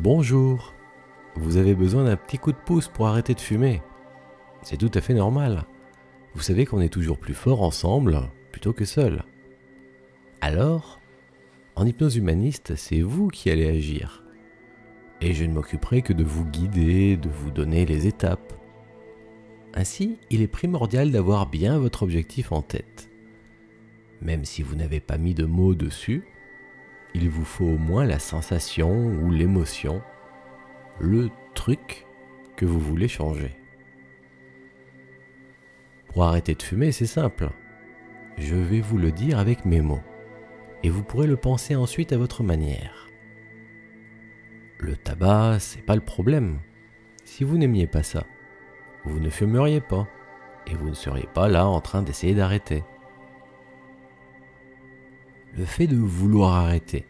Bonjour. Vous avez besoin d'un petit coup de pouce pour arrêter de fumer. C'est tout à fait normal. Vous savez qu'on est toujours plus fort ensemble plutôt que seul. Alors, en hypnose humaniste, c'est vous qui allez agir. Et je ne m'occuperai que de vous guider, de vous donner les étapes. Ainsi, il est primordial d'avoir bien votre objectif en tête. Même si vous n'avez pas mis de mots dessus, il vous faut au moins la sensation ou l'émotion, le truc que vous voulez changer. Pour arrêter de fumer, c'est simple. Je vais vous le dire avec mes mots, et vous pourrez le penser ensuite à votre manière. Le tabac, c'est pas le problème. Si vous n'aimiez pas ça, vous ne fumeriez pas, et vous ne seriez pas là en train d'essayer d'arrêter le fait de vouloir arrêter.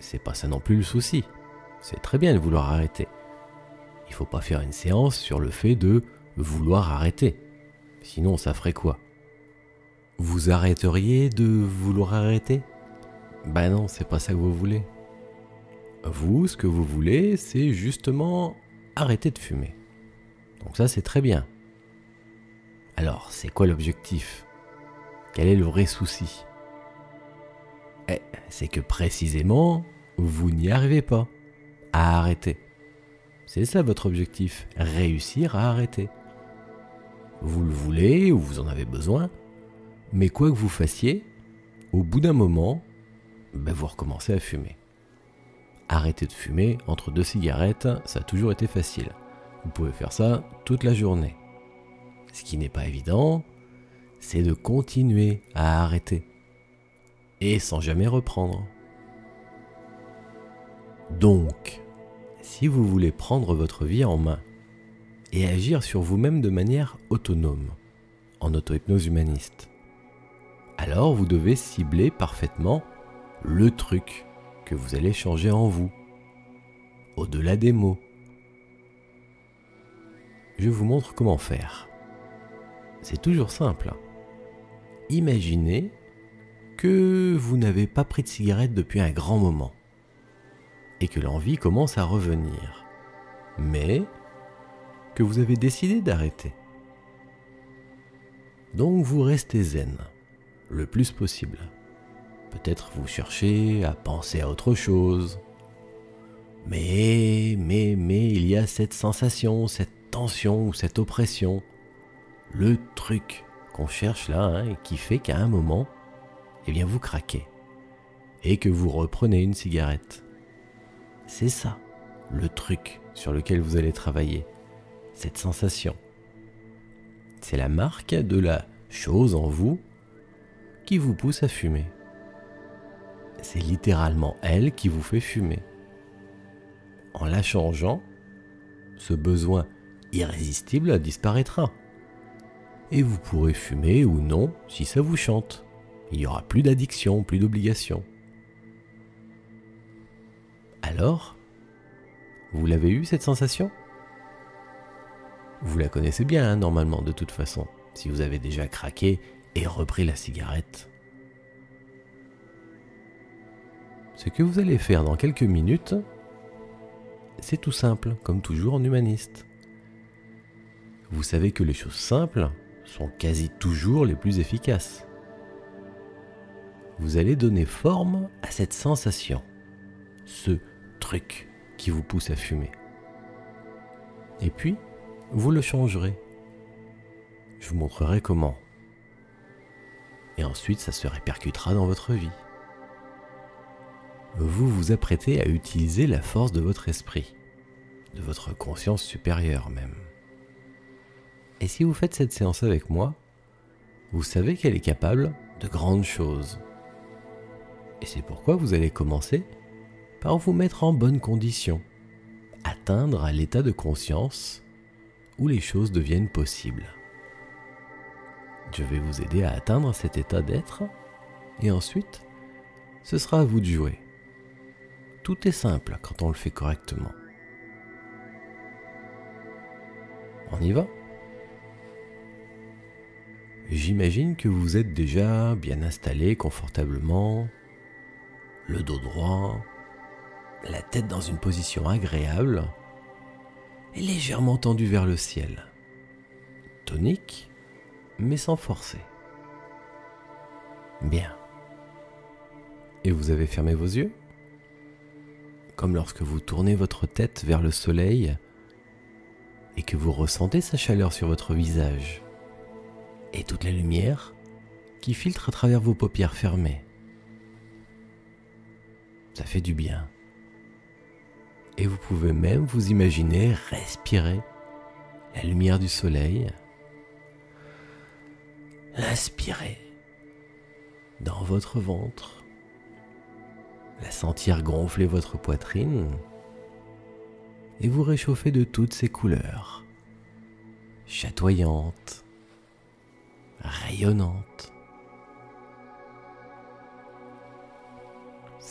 C'est pas ça non plus le souci. C'est très bien de vouloir arrêter. Il faut pas faire une séance sur le fait de vouloir arrêter. Sinon, ça ferait quoi? Vous arrêteriez de vouloir arrêter? Ben non, c'est pas ça que vous voulez. Vous, ce que vous voulez, c'est justement arrêter de fumer. Donc ça, c'est très bien. Alors, c'est quoi l'objectif? Quel est le vrai souci? Eh, c'est que précisément, vous n'y arrivez pas à arrêter. C'est ça votre objectif, réussir à arrêter. Vous le voulez ou vous en avez besoin, mais quoi que vous fassiez, au bout d'un moment, ben vous recommencez à fumer. Arrêter de fumer entre deux cigarettes, ça a toujours été facile. Vous pouvez faire ça toute la journée. Ce qui n'est pas évident, c'est de continuer à arrêter et sans jamais reprendre. Donc, si vous voulez prendre votre vie en main et agir sur vous-même de manière autonome, en auto-hypnose humaniste, alors vous devez cibler parfaitement le truc que vous allez changer en vous, au-delà des mots. Je vous montre comment faire. C'est toujours simple. Imaginez que vous n'avez pas pris de cigarette depuis un grand moment et que l'envie commence à revenir, mais que vous avez décidé d'arrêter. Donc vous restez zen le plus possible. Peut-être vous cherchez à penser à autre chose. Mais, mais, mais, il y a cette sensation, cette tension ou cette oppression. Le truc qu'on cherche là hein, et qui fait qu'à un moment, eh bien vous craquez et que vous reprenez une cigarette. C'est ça, le truc sur lequel vous allez travailler, cette sensation. C'est la marque de la chose en vous qui vous pousse à fumer. C'est littéralement elle qui vous fait fumer. En la changeant, ce besoin irrésistible disparaîtra. Et vous pourrez fumer ou non si ça vous chante. Il n'y aura plus d'addiction, plus d'obligation. Alors, vous l'avez eu cette sensation? Vous la connaissez bien hein, normalement de toute façon, si vous avez déjà craqué et repris la cigarette. Ce que vous allez faire dans quelques minutes, c'est tout simple, comme toujours en humaniste. Vous savez que les choses simples sont quasi toujours les plus efficaces vous allez donner forme à cette sensation, ce truc qui vous pousse à fumer. Et puis, vous le changerez. Je vous montrerai comment. Et ensuite, ça se répercutera dans votre vie. Vous vous apprêtez à utiliser la force de votre esprit, de votre conscience supérieure même. Et si vous faites cette séance avec moi, vous savez qu'elle est capable de grandes choses. Et c'est pourquoi vous allez commencer par vous mettre en bonne condition, atteindre à l'état de conscience où les choses deviennent possibles. Je vais vous aider à atteindre cet état d'être et ensuite, ce sera à vous de jouer. Tout est simple quand on le fait correctement. On y va? J'imagine que vous êtes déjà bien installé confortablement le dos droit, la tête dans une position agréable et légèrement tendue vers le ciel. Tonique, mais sans forcer. Bien. Et vous avez fermé vos yeux? Comme lorsque vous tournez votre tête vers le soleil et que vous ressentez sa chaleur sur votre visage et toute la lumière qui filtre à travers vos paupières fermées. Ça fait du bien. Et vous pouvez même vous imaginer respirer la lumière du soleil. L'inspirer dans votre ventre. La sentir gonfler votre poitrine. Et vous réchauffer de toutes ses couleurs. Chatoyantes. Rayonnantes.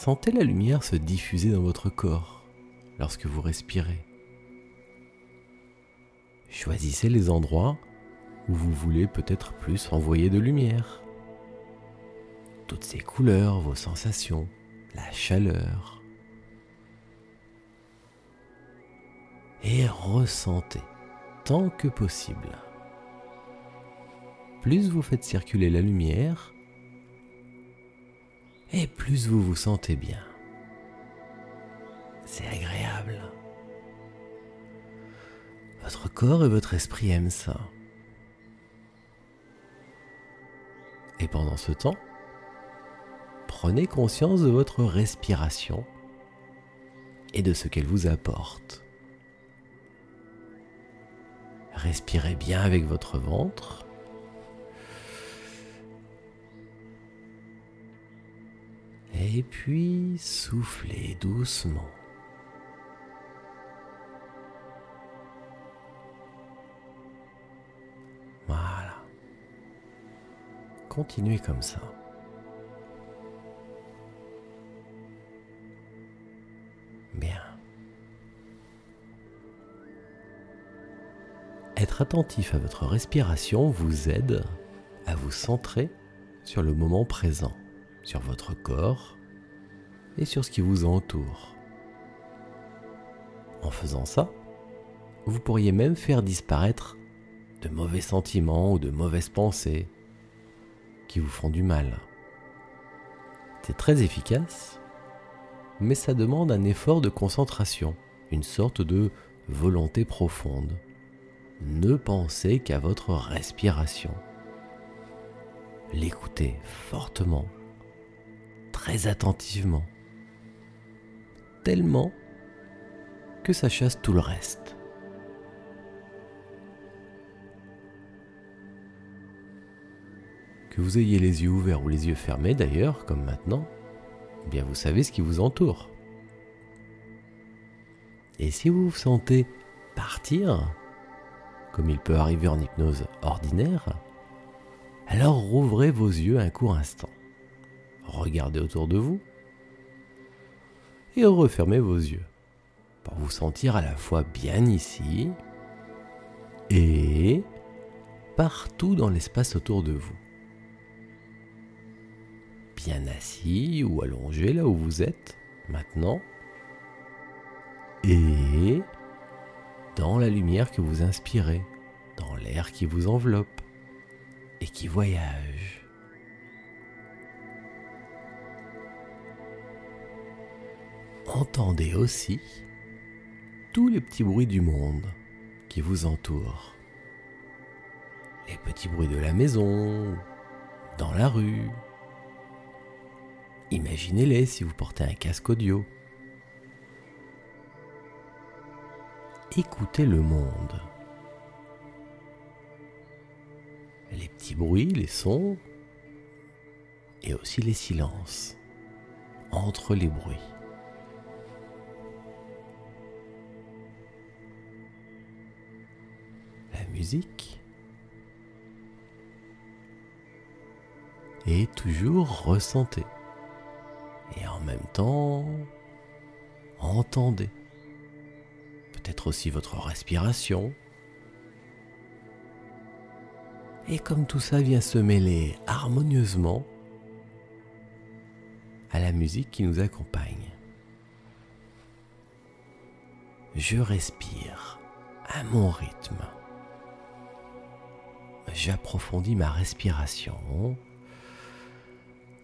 Sentez la lumière se diffuser dans votre corps lorsque vous respirez. Choisissez les endroits où vous voulez peut-être plus envoyer de lumière. Toutes ces couleurs, vos sensations, la chaleur. Et ressentez tant que possible. Plus vous faites circuler la lumière, et plus vous vous sentez bien. C'est agréable. Votre corps et votre esprit aiment ça. Et pendant ce temps, prenez conscience de votre respiration et de ce qu'elle vous apporte. Respirez bien avec votre ventre Et puis soufflez doucement. Voilà. Continuez comme ça. Bien. Être attentif à votre respiration vous aide à vous centrer sur le moment présent sur votre corps et sur ce qui vous entoure. En faisant ça, vous pourriez même faire disparaître de mauvais sentiments ou de mauvaises pensées qui vous font du mal. C'est très efficace, mais ça demande un effort de concentration, une sorte de volonté profonde. Ne pensez qu'à votre respiration. L'écoutez fortement très attentivement, tellement que ça chasse tout le reste. Que vous ayez les yeux ouverts ou les yeux fermés d'ailleurs, comme maintenant, eh bien vous savez ce qui vous entoure. Et si vous vous sentez partir, comme il peut arriver en hypnose ordinaire, alors rouvrez vos yeux un court instant regardez autour de vous et refermez vos yeux pour vous sentir à la fois bien ici et partout dans l'espace autour de vous. Bien assis ou allongé là où vous êtes maintenant et dans la lumière que vous inspirez, dans l'air qui vous enveloppe et qui voyage. Entendez aussi tous les petits bruits du monde qui vous entourent. Les petits bruits de la maison, dans la rue. Imaginez-les si vous portez un casque audio. Écoutez le monde. Les petits bruits, les sons et aussi les silences entre les bruits. Et toujours ressentez. Et en même temps, entendez. Peut-être aussi votre respiration. Et comme tout ça vient se mêler harmonieusement à la musique qui nous accompagne. je respire à mon rythme. J'approfondis ma respiration.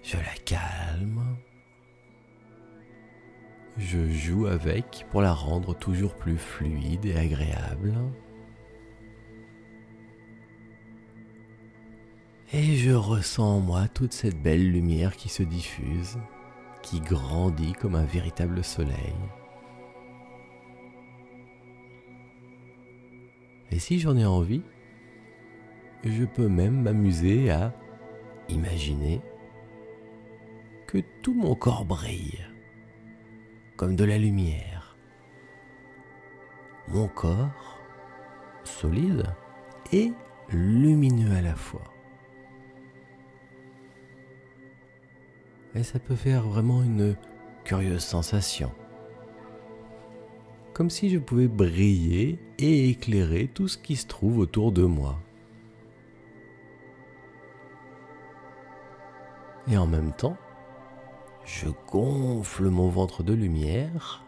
Je la calme. Je joue avec pour la rendre toujours plus fluide et agréable. Et je ressens en moi toute cette belle lumière qui se diffuse, qui grandit comme un véritable soleil. Et si j'en ai envie, je peux même m'amuser à imaginer que tout mon corps brille comme de la lumière. Mon corps, solide et lumineux à la fois. Et ça peut faire vraiment une curieuse sensation. Comme si je pouvais briller et éclairer tout ce qui se trouve autour de moi. Et en même temps, je gonfle mon ventre de lumière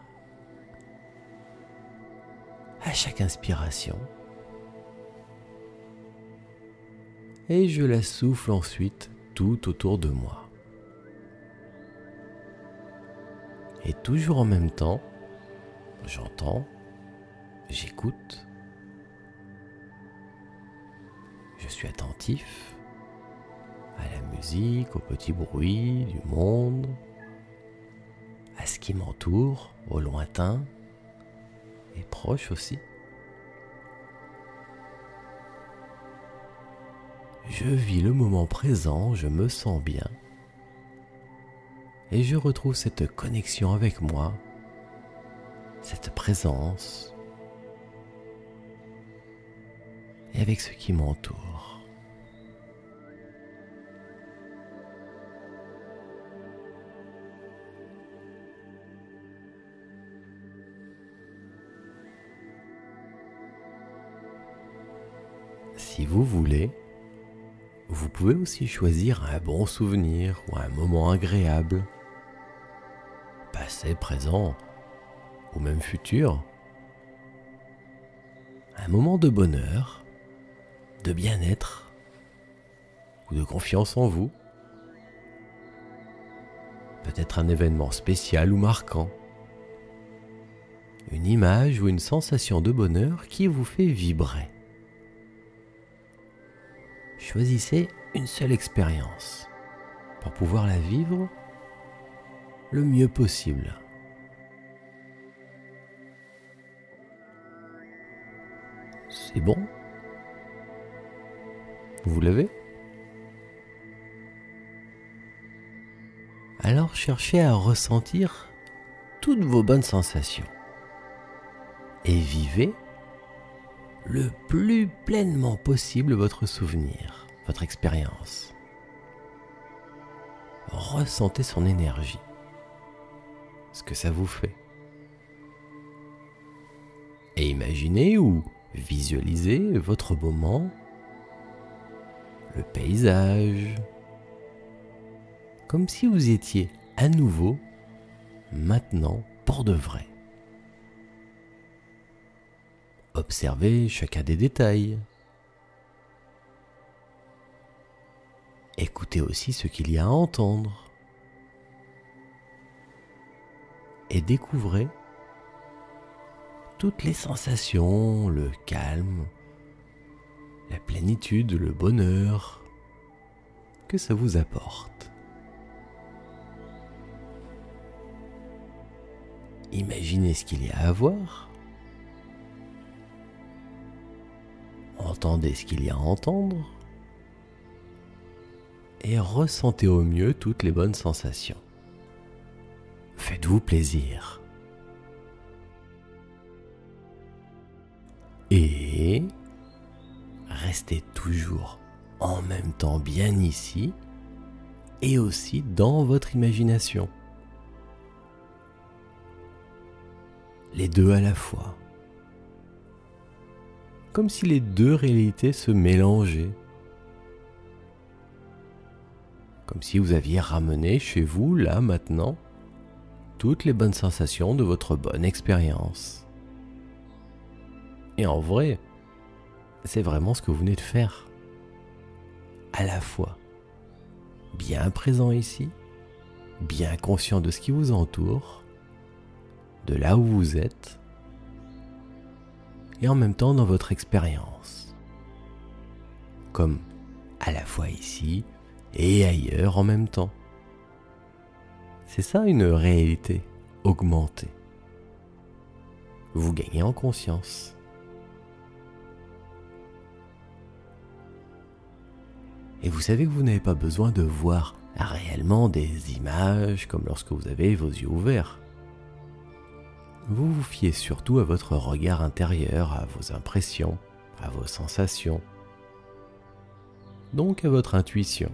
à chaque inspiration. Et je la souffle ensuite tout autour de moi. Et toujours en même temps, j'entends, j'écoute, je suis attentif à la musique, aux petits bruits du monde, à ce qui m'entoure, au lointain et proche aussi. Je vis le moment présent, je me sens bien et je retrouve cette connexion avec moi, cette présence et avec ce qui m'entoure. Si vous voulez, vous pouvez aussi choisir un bon souvenir ou un moment agréable, passé, présent ou même futur. Un moment de bonheur, de bien-être ou de confiance en vous. Peut-être un événement spécial ou marquant. Une image ou une sensation de bonheur qui vous fait vibrer choisissez une seule expérience pour pouvoir la vivre le mieux possible. C'est bon? Vous l'avez Alors cherchez à ressentir toutes vos bonnes sensations et vivez le plus pleinement possible votre souvenir, votre expérience. Ressentez son énergie, ce que ça vous fait. Et imaginez ou visualisez votre moment, le paysage, comme si vous étiez à nouveau, maintenant, pour de vrai. Observez chacun des détails. Écoutez aussi ce qu'il y a à entendre. Et découvrez toutes les sensations, le calme, la plénitude, le bonheur que ça vous apporte. Imaginez ce qu'il y a à voir entendez ce qu'il y a à entendre et ressentez au mieux toutes les bonnes sensations. Faites-vous plaisir. Et restez toujours en même temps bien ici et aussi dans votre imagination. Les deux à la fois comme si les deux réalités se mélangeaient. Comme si vous aviez ramené chez vous, là, maintenant, toutes les bonnes sensations de votre bonne expérience. Et en vrai, c'est vraiment ce que vous venez de faire. À la fois bien présent ici, bien conscient de ce qui vous entoure, de là où vous êtes, et en même temps dans votre expérience. Comme à la fois ici et ailleurs en même temps. C'est ça une réalité augmentée. Vous gagnez en conscience. Et vous savez que vous n'avez pas besoin de voir réellement des images comme lorsque vous avez vos yeux ouverts. Vous vous fiez surtout à votre regard intérieur, à vos impressions, à vos sensations, donc à votre intuition.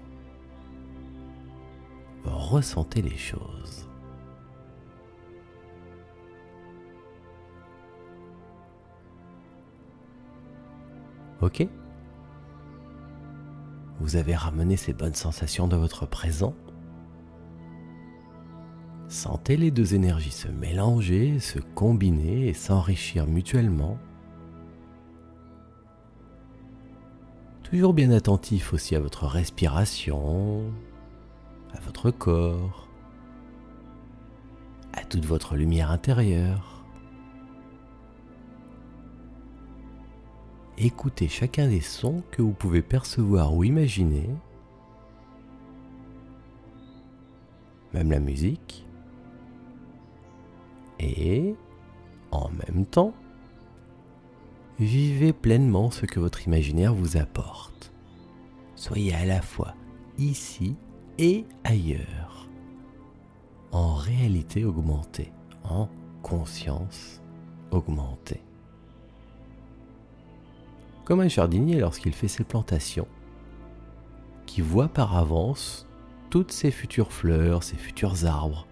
Ressentez les choses. Ok? Vous avez ramené ces bonnes sensations de votre présent? Sentez les deux énergies se mélanger, se combiner et s'enrichir mutuellement. Toujours bien attentif aussi à votre respiration, à votre corps, à toute votre lumière intérieure. écoutez chacun des sons que vous pouvez percevoir ou imaginer, même la musique, et en même temps, vivez pleinement ce que votre imaginaire vous apporte. Soyez à la fois ici et ailleurs, en réalité augmentée, en conscience augmentée comme un jardinier lorsqu'il fait ses plantations, qui voit par avance toutes ses futures fleurs, ses futurs arbres,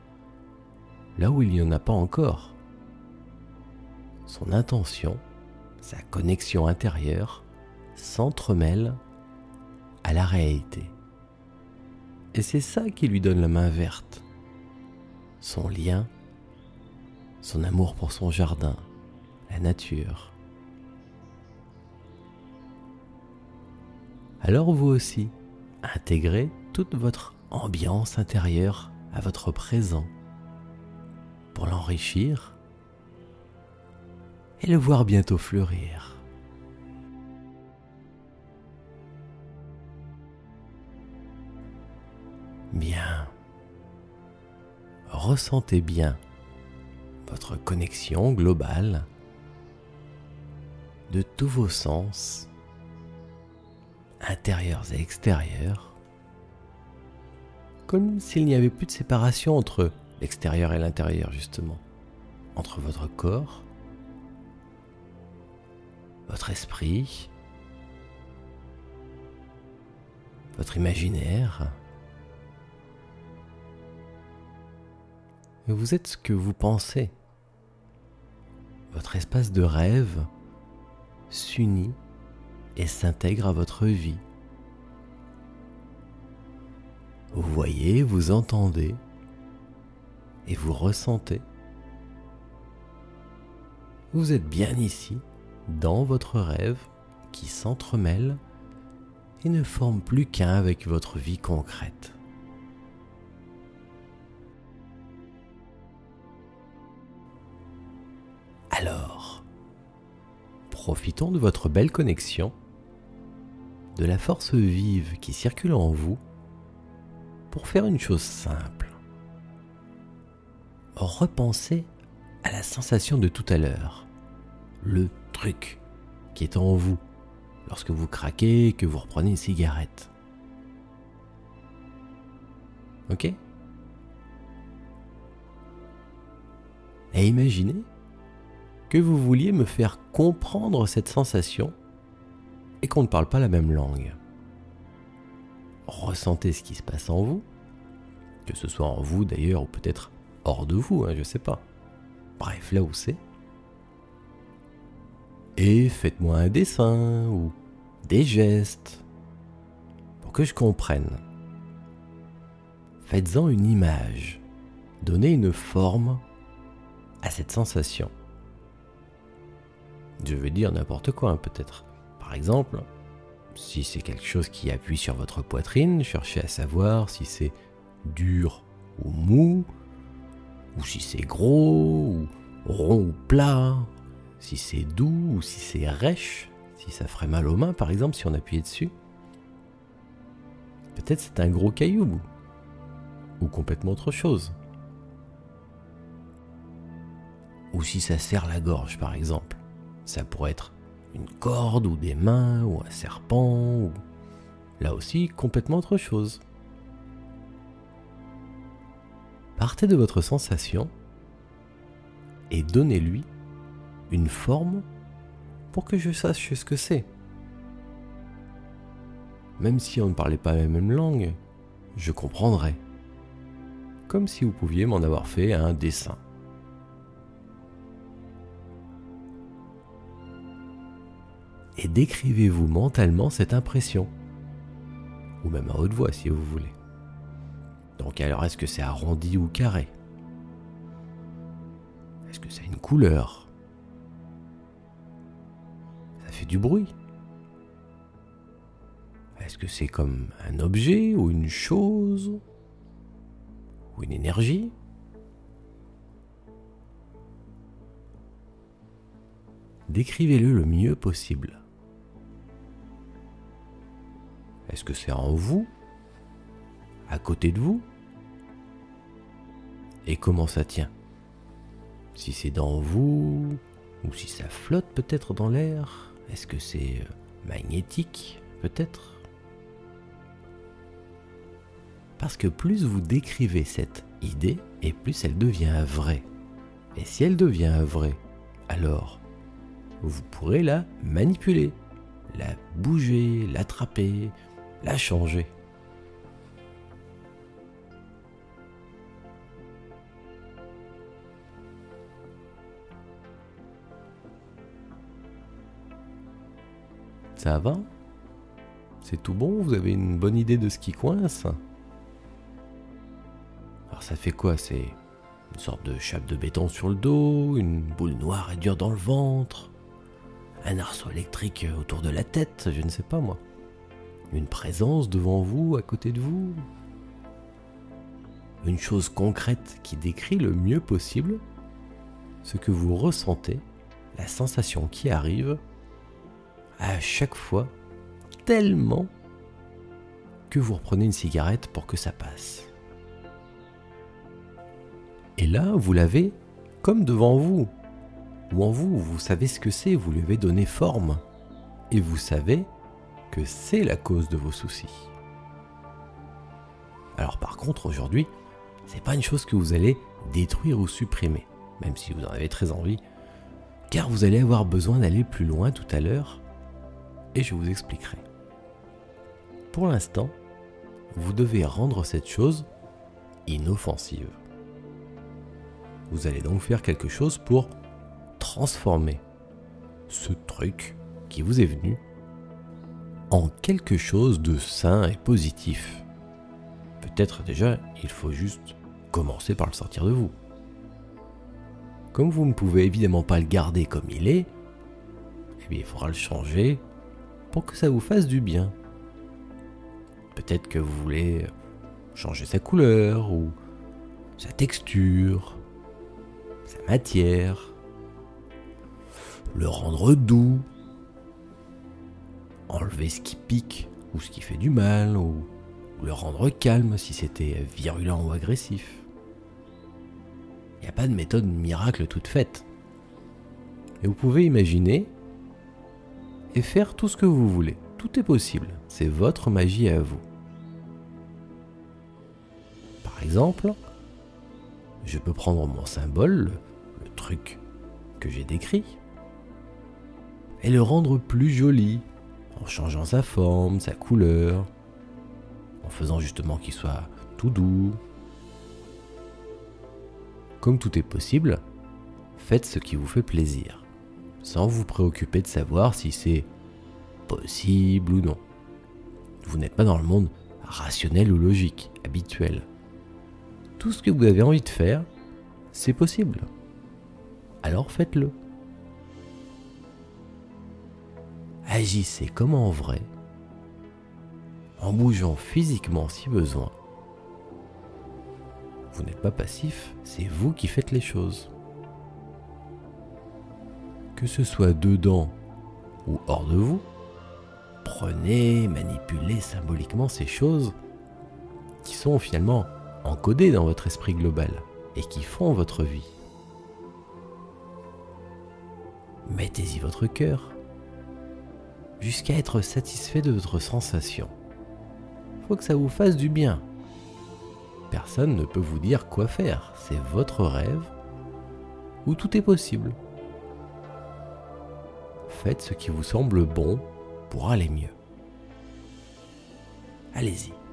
là où il n'y en a pas encore. Son intention, sa connexion intérieure, s'entremêle à la réalité. Et c'est ça qui lui donne la main verte. Son lien, son amour pour son jardin, la nature, alors vous aussi, intégrez toute votre ambiance intérieure à votre présent pour l'enrichir et le voir bientôt fleurir. Bien. Ressentez bien votre connexion globale de tous vos sens intérieurs et extérieurs, comme s'il n'y avait plus de séparation entre l'extérieur et l'intérieur justement, entre votre corps, votre esprit, votre imaginaire. Vous êtes ce que vous pensez. Votre espace de rêve s'unit et s'intègre à votre vie. Vous voyez, vous entendez et vous ressentez. Vous êtes bien ici, dans votre rêve qui s'entremêle et ne forme plus qu'un avec votre vie concrète. Alors, profitons de votre belle connexion de la force vive qui circule en vous pour faire une chose simple. Repensez à la sensation de tout à l'heure, le truc qui est en vous lorsque vous craquez que vous reprenez une cigarette. Ok? Et imaginez que vous vouliez me faire comprendre cette sensation et qu'on ne parle pas la même langue. Ressentez ce qui se passe en vous, que ce soit en vous d'ailleurs ou peut-être hors de vous, hein, je sais pas. Bref, là où c'est. Et faites-moi un dessin ou des gestes pour que je comprenne. Faites-en une image. Donnez une forme à cette sensation. Je veux dire n'importe quoi, hein, peut-être. Par exemple, si c'est quelque chose qui appuie sur votre poitrine, cherchez à savoir si c'est dur ou mou, ou si c'est gros, ou rond ou plat, si c'est doux ou si c'est rêche, si ça ferait mal aux mains par exemple si on appuyait dessus. Peut-être c'est un gros caillou, ou complètement autre chose. Ou si ça serre la gorge par exemple, ça pourrait être une corde ou des mains ou un serpent ou là aussi complètement autre chose. Partez de votre sensation et donnez-lui une forme pour que je sache ce que c'est. Même si on ne parlait pas la même langue, je comprendrais. Comme si vous pouviez m'en avoir fait un dessin. Et décrivez-vous mentalement cette impression. Ou même à haute voix si vous voulez. Donc alors est-ce que c'est arrondi ou carré? Est-ce que ça a une couleur? Ça fait du bruit? Est-ce que c'est comme un objet ou une chose? Ou une énergie? Décrivez-le le mieux possible. Est-ce que c'est en vous? À côté de vous Et comment ça tient? Si c'est dans vous, ou si ça flotte peut-être dans l'air Est-ce que c'est euh, magnétique peut-être? Parce que plus vous décrivez cette idée, et plus elle devient vraie. Et si elle devient vraie, alors vous pourrez la manipuler, la bouger, l'attraper, l'a changé. Ça va. C'est tout bon Vous avez une bonne idée de ce qui coince. Alors ça fait quoi C'est une sorte de chape de béton sur le dos, une boule noire et dure dans le ventre, un arceau électrique autour de la tête, je ne sais pas moi. Une présence devant vous, à côté de vous. Une chose concrète qui décrit le mieux possible ce que vous ressentez, la sensation qui arrive à chaque fois tellement que vous reprenez une cigarette pour que ça passe. Et là, vous l'avez comme devant vous, ou en vous, vous savez ce que c'est, vous lui avez donné forme, et vous savez que c'est la cause de vos soucis. Alors par contre, aujourd'hui, c'est pas une chose que vous allez détruire ou supprimer, même si vous en avez très envie, car vous allez avoir besoin d'aller plus loin tout à l'heure, et je vous expliquerai. Pour l'instant, vous devez rendre cette chose inoffensive. Vous allez donc faire quelque chose pour transformer ce truc qui vous est venu en quelque chose de sain et positif. Peut-être déjà, il faut juste commencer par le sortir de vous. Comme vous ne pouvez évidemment pas le garder comme il est, eh il faudra le changer pour que ça vous fasse du bien. Peut-être que vous voulez changer sa couleur ou sa texture, sa matière, le rendre doux, enlever ce qui pique ou ce qui fait du mal, ou, le rendre calme si c'était virulent ou agressif. Il n'y a pas de méthode miracle toute faite. Mais vous pouvez imaginer et faire tout ce que vous voulez. Tout est possible. C'est votre magie à vous. Par exemple, je peux prendre mon symbole, le truc que j'ai décrit, et le rendre plus joli, en changeant sa forme, sa couleur, en faisant justement qu'il soit tout doux. Comme tout est possible, faites ce qui vous fait plaisir, sans vous préoccuper de savoir si c'est possible ou non. Vous n'êtes pas dans le monde rationnel ou logique, habituel. Tout ce que vous avez envie de faire, c'est possible. Alors faites-le. agissez comme en vrai, en bougeant physiquement si besoin. Vous n'êtes pas passif, c'est vous qui faites les choses. Que ce soit dedans ou hors de vous, prenez, manipulez symboliquement ces choses qui sont finalement encodées dans votre esprit global et qui font votre vie. Mettez-y votre cœur jusqu'à être satisfait de votre sensation. Faut que ça vous fasse du bien. Personne ne peut vous dire quoi faire, c'est votre rêve où tout est possible. Faites ce qui vous semble bon pour aller mieux. Allez-y.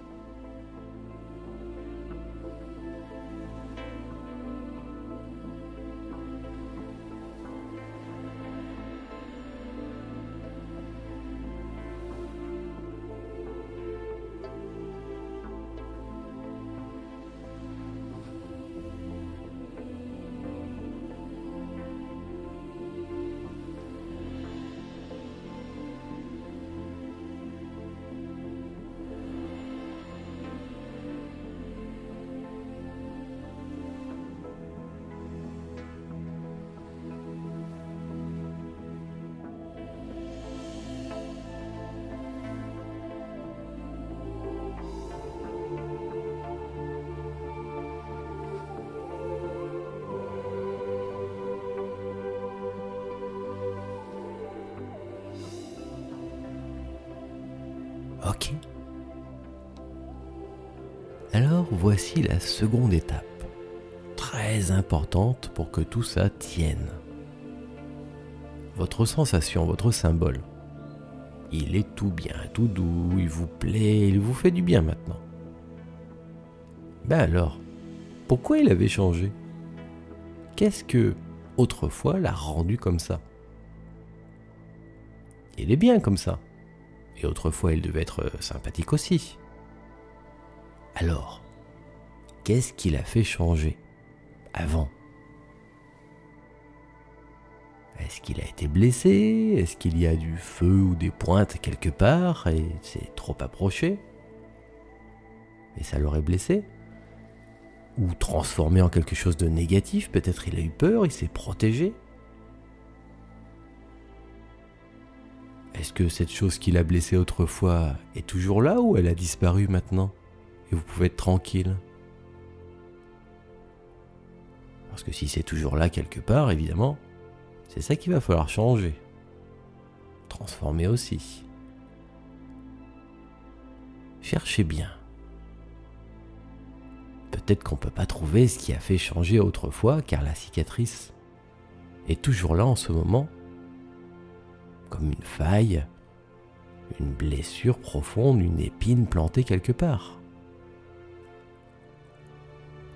Alors voici la seconde étape, très importante pour que tout ça tienne. Votre sensation, votre symbole, il est tout bien, tout doux, il vous plaît, il vous fait du bien maintenant. Ben alors, pourquoi il avait changé? Qu'est-ce que autrefois l'a rendu comme ça? Il est bien comme ça et autrefois il devait être sympathique aussi. Alors, qu'est-ce qui l'a fait changer avant? Est-ce qu'il a été blessé? Est-ce qu'il y a du feu ou des pointes quelque part et c'est trop approché? Et ça l'aurait blessé? Ou transformé en quelque chose de négatif? Peut-être il a eu peur, il s'est protégé? Est-ce que cette chose qui l'a blessé autrefois est toujours là ou elle a disparu maintenant? Et vous pouvez être tranquille Parce que si c'est toujours là quelque part, évidemment, c'est ça qu'il va falloir changer. Transformer aussi. Cherchez bien. Peut-être qu'on ne peut pas trouver ce qui a fait changer autrefois, car la cicatrice est toujours là en ce moment comme une faille, une blessure profonde, une épine plantée quelque part.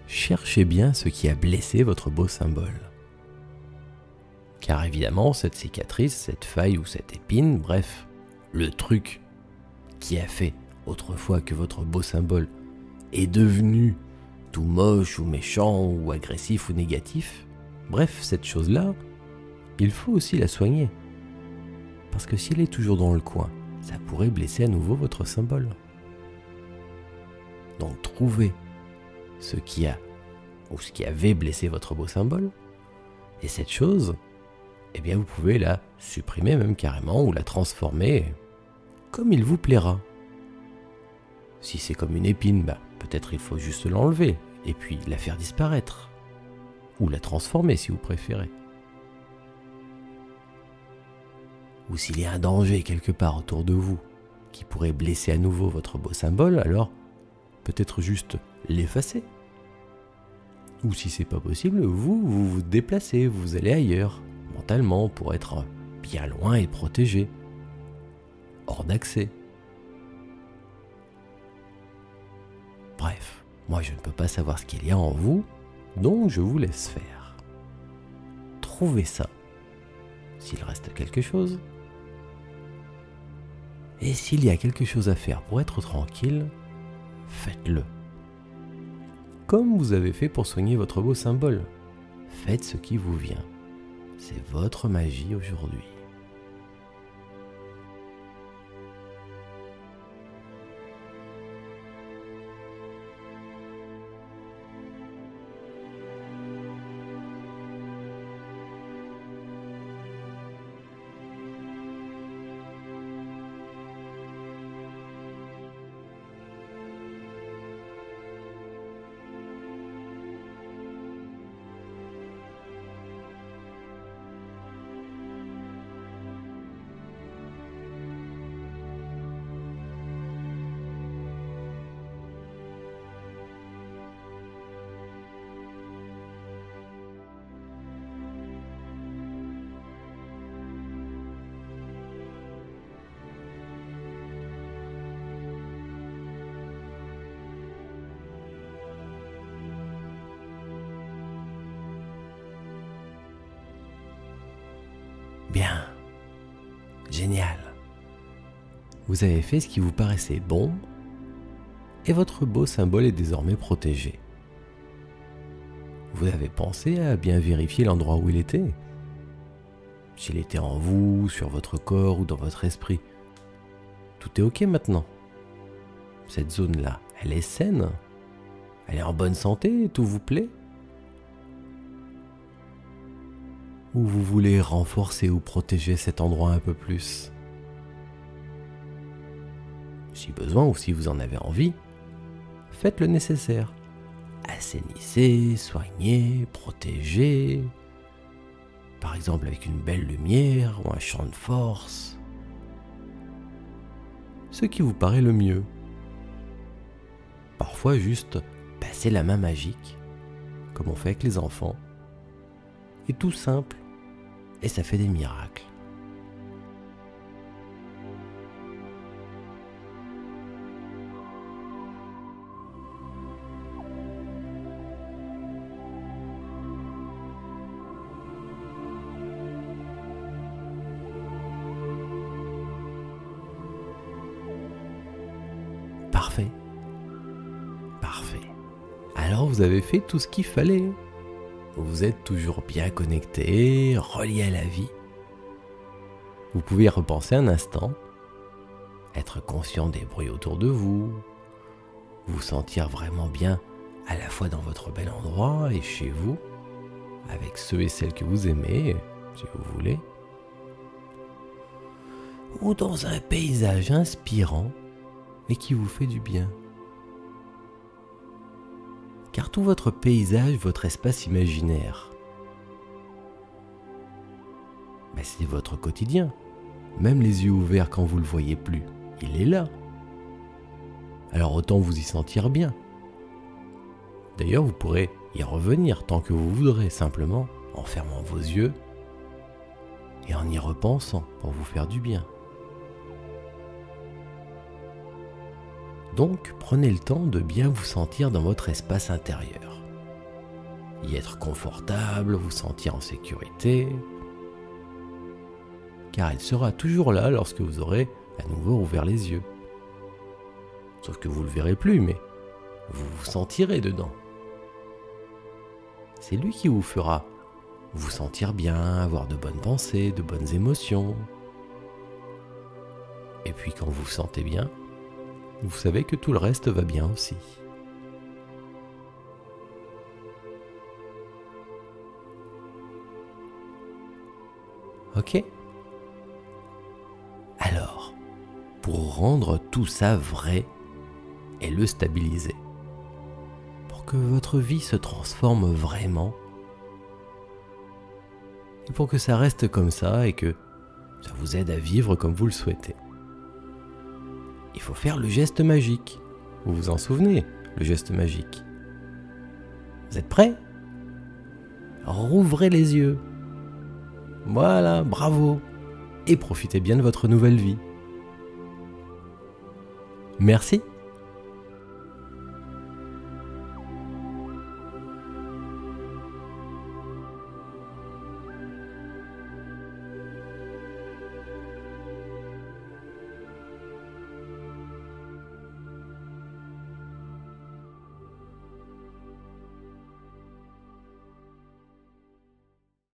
Cherchez bien ce qui a blessé votre beau symbole. Car évidemment, cette cicatrice, cette faille ou cette épine, bref, le truc qui a fait autrefois que votre beau symbole est devenu tout moche ou méchant ou agressif ou négatif, bref, cette chose-là, il faut aussi la soigner. Parce que s'il est toujours dans le coin, ça pourrait blesser à nouveau votre symbole. Donc trouvez ce qui a ou ce qui avait blessé votre beau symbole. Et cette chose, eh bien vous pouvez la supprimer même carrément ou la transformer comme il vous plaira. Si c'est comme une épine, bah, peut-être il faut juste l'enlever et puis la faire disparaître. Ou la transformer si vous préférez. ou s'il y a un danger quelque part autour de vous qui pourrait blesser à nouveau votre beau symbole, alors peut-être juste l'effacer. Ou si c'est pas possible, vous, vous vous déplacez, vous allez ailleurs, mentalement, pour être bien loin et protégé, hors d'accès. Bref, moi je ne peux pas savoir ce qu'il y a en vous, donc je vous laisse faire. Trouvez ça. S'il reste quelque chose, et s'il y a quelque chose à faire pour être tranquille, faites-le. Comme vous avez fait pour soigner votre beau symbole, faites ce qui vous vient. C'est votre magie aujourd'hui. Bien. Génial. Vous avez fait ce qui vous paraissait bon et votre beau symbole est désormais protégé. Vous avez pensé à bien vérifier l'endroit où il était S'il était en vous, sur votre corps ou dans votre esprit. Tout est ok maintenant. Cette zone-là, elle est saine Elle est en bonne santé Tout vous plaît Ou vous voulez renforcer ou protéger cet endroit un peu plus? Si besoin ou si vous en avez envie, faites le nécessaire. Assainissez, soignez, protégez. Par exemple avec une belle lumière ou un champ de force. Ce qui vous paraît le mieux. Parfois juste passer la main magique, comme on fait avec les enfants. Et tout simple. Et ça fait des miracles. Parfait. Parfait. Alors vous avez fait tout ce qu'il fallait. Vous êtes toujours bien connecté, relié à la vie. Vous pouvez repenser un instant, être conscient des bruits autour de vous, vous sentir vraiment bien à la fois dans votre bel endroit et chez vous, avec ceux et celles que vous aimez, si vous voulez, ou dans un paysage inspirant et qui vous fait du bien. Car tout votre paysage, votre espace imaginaire, c'est votre quotidien. Même les yeux ouverts quand vous ne le voyez plus, il est là. Alors autant vous y sentir bien. D'ailleurs, vous pourrez y revenir tant que vous voudrez, simplement en fermant vos yeux et en y repensant pour vous faire du bien. Donc prenez le temps de bien vous sentir dans votre espace intérieur. Y être confortable, vous sentir en sécurité, car il sera toujours là lorsque vous aurez à nouveau ouvert les yeux. Sauf que vous ne le verrez plus, mais vous vous sentirez dedans. C'est lui qui vous fera vous sentir bien, avoir de bonnes pensées, de bonnes émotions. Et puis quand vous vous sentez bien, vous savez que tout le reste va bien aussi. Ok Alors, pour rendre tout ça vrai et le stabiliser, pour que votre vie se transforme vraiment, et pour que ça reste comme ça et que ça vous aide à vivre comme vous le souhaitez il faut faire le geste magique. Vous vous en souvenez, le geste magique? Vous êtes prêts? Rouvrez les yeux. Voilà, bravo. Et profitez bien de votre nouvelle vie. Merci.